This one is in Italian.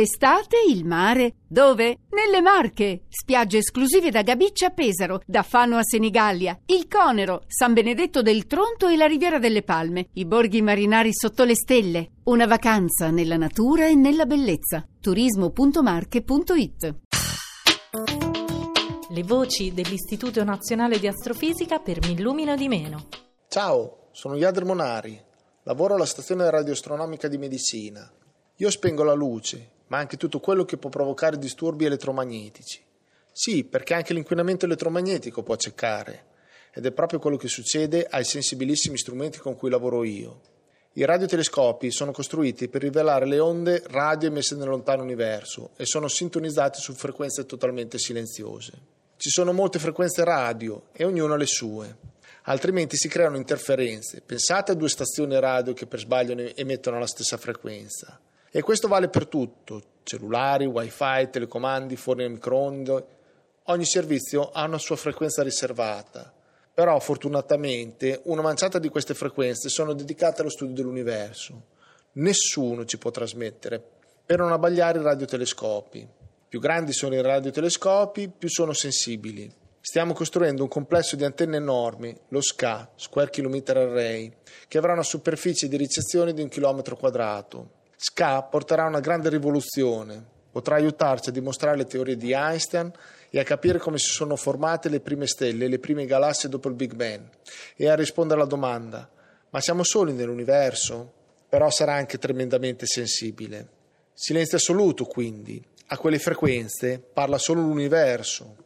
Estate, il mare. Dove? Nelle Marche. Spiagge esclusive da Gabiccia a Pesaro, da Fano a Senigallia, il Conero, San Benedetto del Tronto e la Riviera delle Palme, i borghi marinari sotto le stelle. Una vacanza nella natura e nella bellezza. turismo.marche.it Le voci dell'Istituto Nazionale di Astrofisica per Mi illumino di meno. Ciao, sono Yadr Monari. Lavoro alla stazione radioastronomica di medicina. Io spengo la luce ma anche tutto quello che può provocare disturbi elettromagnetici. Sì, perché anche l'inquinamento elettromagnetico può accecare, ed è proprio quello che succede ai sensibilissimi strumenti con cui lavoro io. I radiotelescopi sono costruiti per rivelare le onde radio emesse nel lontano universo e sono sintonizzati su frequenze totalmente silenziose. Ci sono molte frequenze radio e ognuna le sue, altrimenti si creano interferenze. Pensate a due stazioni radio che per sbaglio emettono la stessa frequenza. E questo vale per tutto, cellulari, wifi, telecomandi, forni a microonde. Ogni servizio ha una sua frequenza riservata. Però fortunatamente una manciata di queste frequenze sono dedicate allo studio dell'universo. Nessuno ci può trasmettere per non abbagliare i radiotelescopi. Più grandi sono i radiotelescopi, più sono sensibili. Stiamo costruendo un complesso di antenne enormi, lo SCA, Square Kilometer Array, che avrà una superficie di ricezione di un chilometro quadrato. SCA porterà una grande rivoluzione, potrà aiutarci a dimostrare le teorie di Einstein e a capire come si sono formate le prime stelle e le prime galassie dopo il Big Bang e a rispondere alla domanda ma siamo soli nell'universo? Però sarà anche tremendamente sensibile. Silenzio assoluto quindi, a quelle frequenze parla solo l'universo,